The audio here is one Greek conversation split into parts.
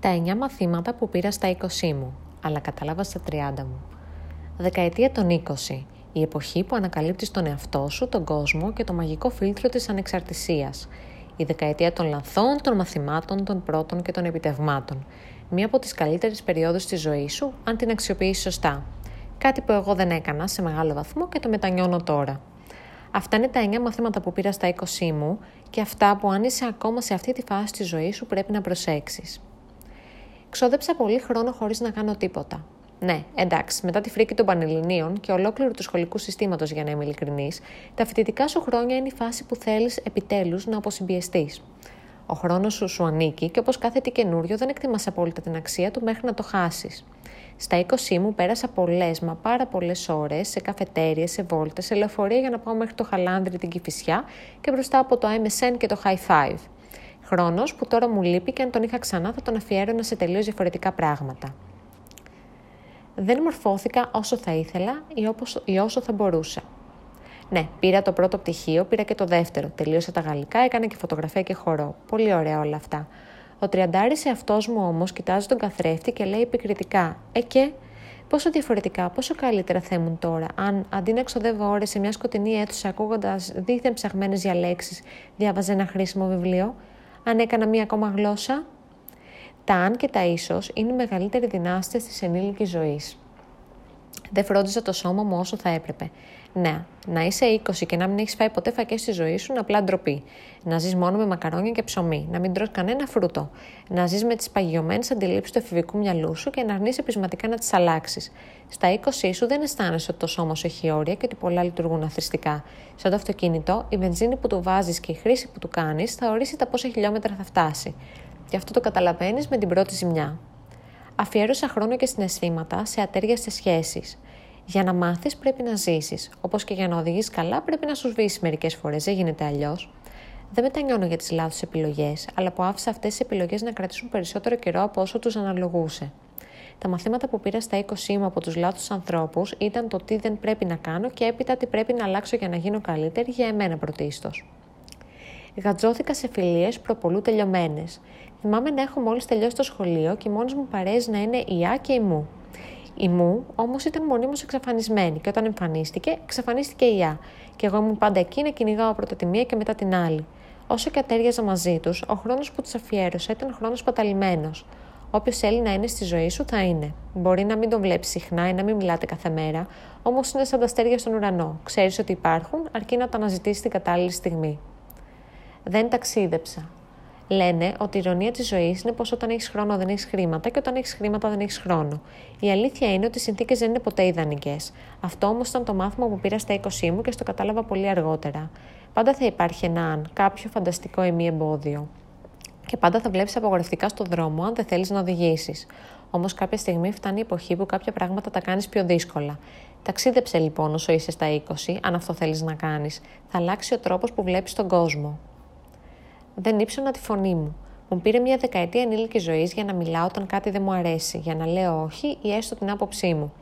Τα 9 μαθήματα που πήρα στα 20 μου, αλλά κατάλαβα στα 30 μου. Δεκαετία των 20, η εποχή που ανακαλύπτεις τον εαυτό σου, τον κόσμο και το μαγικό φίλτρο της ανεξαρτησίας. Η δεκαετία των λαθών, των μαθημάτων, των πρώτων και των επιτευγμάτων. Μία από τις καλύτερες περιόδους της ζωής σου, αν την αξιοποιείς σωστά. Κάτι που εγώ δεν έκανα σε μεγάλο βαθμό και το μετανιώνω τώρα. Αυτά είναι τα 9 μαθήματα που πήρα στα 20 μου και αυτά που αν είσαι ακόμα σε αυτή τη φάση της ζωής σου πρέπει να προσέξεις. Ξόδεψα πολύ χρόνο χωρίς να κάνω τίποτα. Ναι, εντάξει, μετά τη φρίκη των Πανελληνίων και ολόκληρου του σχολικού συστήματος, για να είμαι ειλικρινής, τα φοιτητικά σου χρόνια είναι η φάση που θέλεις επιτέλους να αποσυμπιεστείς. Ο χρόνος σου σου ανήκει και όπως κάθε τι καινούριο δεν εκτιμάς απόλυτα την αξία του μέχρι να το χάσεις. Στα 20 μου πέρασα πολλές, μα πάρα πολλές ώρες σε καφετέρειες, σε βόλτες, σε λεωφορεία για να πάω μέχρι το Χαλάνδρι την Κυφυσιά και μπροστά από το MSN και το High Five. Χρόνος που τώρα μου λείπει και αν τον είχα ξανά θα τον αφιέρωνα σε τελείως διαφορετικά πράγματα. Δεν μορφώθηκα όσο θα ήθελα ή, όπως, ή όσο θα μπορούσα. Ναι, πήρα το πρώτο πτυχίο, πήρα και το δεύτερο. Τελείωσα τα γαλλικά, έκανα και φωτογραφία και χορό. Πολύ ωραία όλα αυτά. Ο τριαντάρης εαυτός μου όμως κοιτάζει τον καθρέφτη και λέει επικριτικά: Ε και, πόσο διαφορετικά, πόσο καλύτερα θα ήμουν τώρα, αν αντί να εξοδεύω ώρες σε μια σκοτεινή αίθουσα ακούγοντας δίθεν ψαγμένες διαλέξεις, διάβαζε ένα χρήσιμο βιβλίο αν έκανα μία ακόμα γλώσσα. Τα αν και τα ίσως είναι οι μεγαλύτεροι δυνάστες της ενήλικης ζωής. Δεν φρόντιζα το σώμα μου όσο θα έπρεπε. Ναι, να είσαι 20 και να μην έχεις φάει ποτέ φακές στη ζωή σου είναι απλά ντροπή. Να ζεις μόνο με μακαρόνια και ψωμί, να μην τρως κανένα φρούτο. Να ζεις με τις παγιωμένες αντιλήψεις του εφηβικού μυαλού σου και να αρνείσαι πεισματικά να τις αλλάξεις. Στα 20 σου δεν αισθάνεσαι ότι το σώμα σου έχει όρια και ότι πολλά λειτουργούν αθρηστικά. Σαν το αυτοκίνητο, η βενζίνη που του βάζεις και η χρήση που του κάνεις θα ορίσει τα πόσα χιλιόμετρα θα φτάσει. Και αυτό το καταλαβαίνεις με την πρώτη ζημιά. Αφιέρωσα χρόνο και συναισθήματα σε ατέριαστε σχέσεις. Για να μάθεις, πρέπει να ζήσεις. Όπως και για να οδηγείς καλά, πρέπει να σου σβήσει μερικές φορές. Δεν γίνεται αλλιώς. Δεν μετανιώνω για τις λάθος επιλογές, αλλά που άφησα αυτές τις επιλογές να κρατήσουν περισσότερο καιρό από όσο τους αναλογούσε. Τα μαθήματα που πήρα στα 20 μου από τους λάθου ανθρώπους ήταν το τι δεν πρέπει να κάνω και έπειτα τι πρέπει να αλλάξω για να γίνω καλύτερη για εμένα πρωτίστως. Γατζώθηκα σε φιλίες προπολού τελειωμένες. Θυμάμαι να έχω μόλις τελειώσει το σχολείο και μόνε μου παρέε να είναι η Α και η Μου. Η Μου όμως ήταν μονίμως εξαφανισμένη και όταν εμφανίστηκε, εξαφανίστηκε η Α. Και εγώ ήμουν πάντα εκεί να κυνηγάω πρώτα τη μία και μετά την άλλη. Όσο και ατέριαζα μαζί τους, ο χρόνος που τους αφιέρωσα ήταν χρόνος παταλημένος. Όποιος θέλει να είναι στη ζωή σου θα είναι. Μπορεί να μην τον βλέπεις συχνά ή να μην μιλάτε κάθε μέρα, όμως είναι σαν τα αστέρια στον ουρανό. Ξέρεις ότι υπάρχουν, αρκεί να τα αναζητήσεις την κατάλληλη στιγμή. Δεν ταξίδεψα. Λένε ότι η ηρωνία της ζωής είναι πως όταν έχεις χρόνο δεν έχεις χρήματα και όταν έχεις χρήματα δεν έχεις χρόνο. Η αλήθεια είναι ότι οι συνθήκες δεν είναι ποτέ ιδανικές. Αυτό όμως ήταν το μάθημα που πήρα στα 20 μου και στο κατάλαβα πολύ αργότερα. Πάντα θα υπάρχει ένα αν, κάποιο φανταστικό ή μη εμπόδιο. Και πάντα θα βλέπεις απογορευτικά στο δρόμο αν δεν θέλεις να οδηγήσεις. Όμως κάποια στιγμή φτάνει η εποχή που κάποια πράγματα τα κάνεις πιο δύσκολα. Ταξίδεψε λοιπόν όσο είσαι στα 20, αν αυτό θέλεις να κάνεις. Θα αλλάξει ο τρόπος που βλέπεις τον κόσμο δεν ύψωνα τη φωνή μου. Μου πήρε μια δεκαετία ενήλικης ζωής για να μιλάω όταν κάτι δεν μου αρέσει, για να λέω όχι ή έστω την άποψή μου,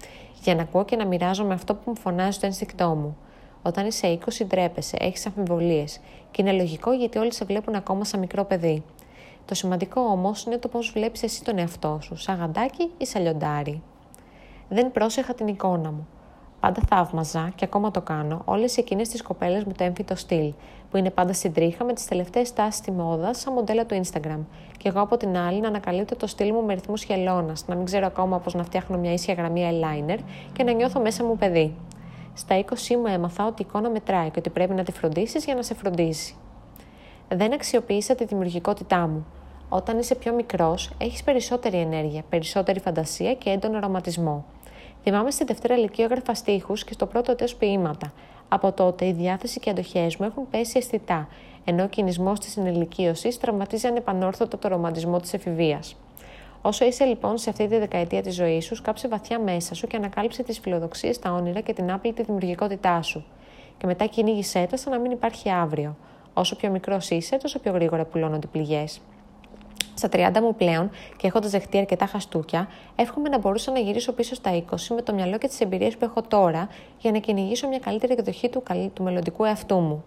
για να ακούω και να μοιράζομαι αυτό που μου φωνάζει στο ένστικτό μου. Όταν είσαι 20, ντρέπεσαι, έχεις αμφιβολίες και είναι λογικό γιατί όλοι σε βλέπουν ακόμα σαν μικρό παιδί. Το σημαντικό όμως είναι το πώς βλέπεις εσύ τον εαυτό σου, σαν γαντάκι ή σαν λιοντάρι. Δεν πρόσεχα την εικόνα μου. Πάντα θαύμαζα και ακόμα το κάνω όλες εκείνες τις κοπέλες με το έμφυτο στυλ, που είναι πάντα στην τρίχα με τις τελευταίες τάσεις στη μόδα, σαν μοντέλα του Instagram. Και εγώ από την άλλη να ανακαλύπτω το στυλ μου με ρυθμούς χελώνας, να μην ξέρω ακόμα πώς να φτιάχνω μια ίσια γραμμή eyeliner και να νιώθω μέσα μου παιδί. Στα 20 μου έμαθα ότι η εικόνα μετράει και ότι πρέπει να τη φροντίσεις για να σε φροντίσει. Δεν αξιοποίησα τη δημιουργικότητά μου. Όταν είσαι πιο μικρός, έχεις περισσότερη ενέργεια, περισσότερη φαντασία και έντονο αρωματισμό. Θυμάμαι στη Δευτέρα Λυκείου έγραφα στίχους και στο πρώτο τέος ποίηματα. Από τότε η διάθεση και οι αντοχές μου έχουν πέσει αισθητά, ενώ ο κινησμός της ενηλικίωσης τραυματίζει ανεπανόρθωτα το ρομαντισμό της εφηβείας. Όσο είσαι λοιπόν σε αυτή τη δεκαετία της ζωής σου, κάψε βαθιά μέσα σου και ανακάλυψε τις φιλοδοξίες, τα όνειρα και την άπλητη δημιουργικότητά σου. Και μετά κυνήγησέ τα σαν να μην υπάρχει αύριο. Όσο πιο μικρός είσαι, τόσο πιο γρήγορα πουλώνονται πληγές. Στα 30 μου πλέον και έχοντας δεχτεί αρκετά χαστούκια, εύχομαι να μπορούσα να γυρίσω πίσω στα 20 με το μυαλό και τις εμπειρίες που έχω τώρα για να κυνηγήσω μια καλύτερη εκδοχή του, του μελλοντικού εαυτού μου.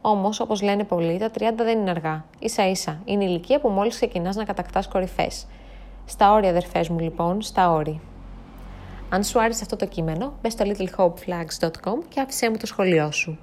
Όμως, όπως λένε πολλοί, τα 30 δεν είναι αργά. σα ίσα είναι η ηλικία που μόλις ξεκινάς να κατακτάς κορυφές. Στα όρια, αδερφές μου, λοιπόν, στα όρια. Αν σου άρεσε αυτό το κείμενο, μπες στο littlehopeflags.com και άφησέ μου το σχολείο σου.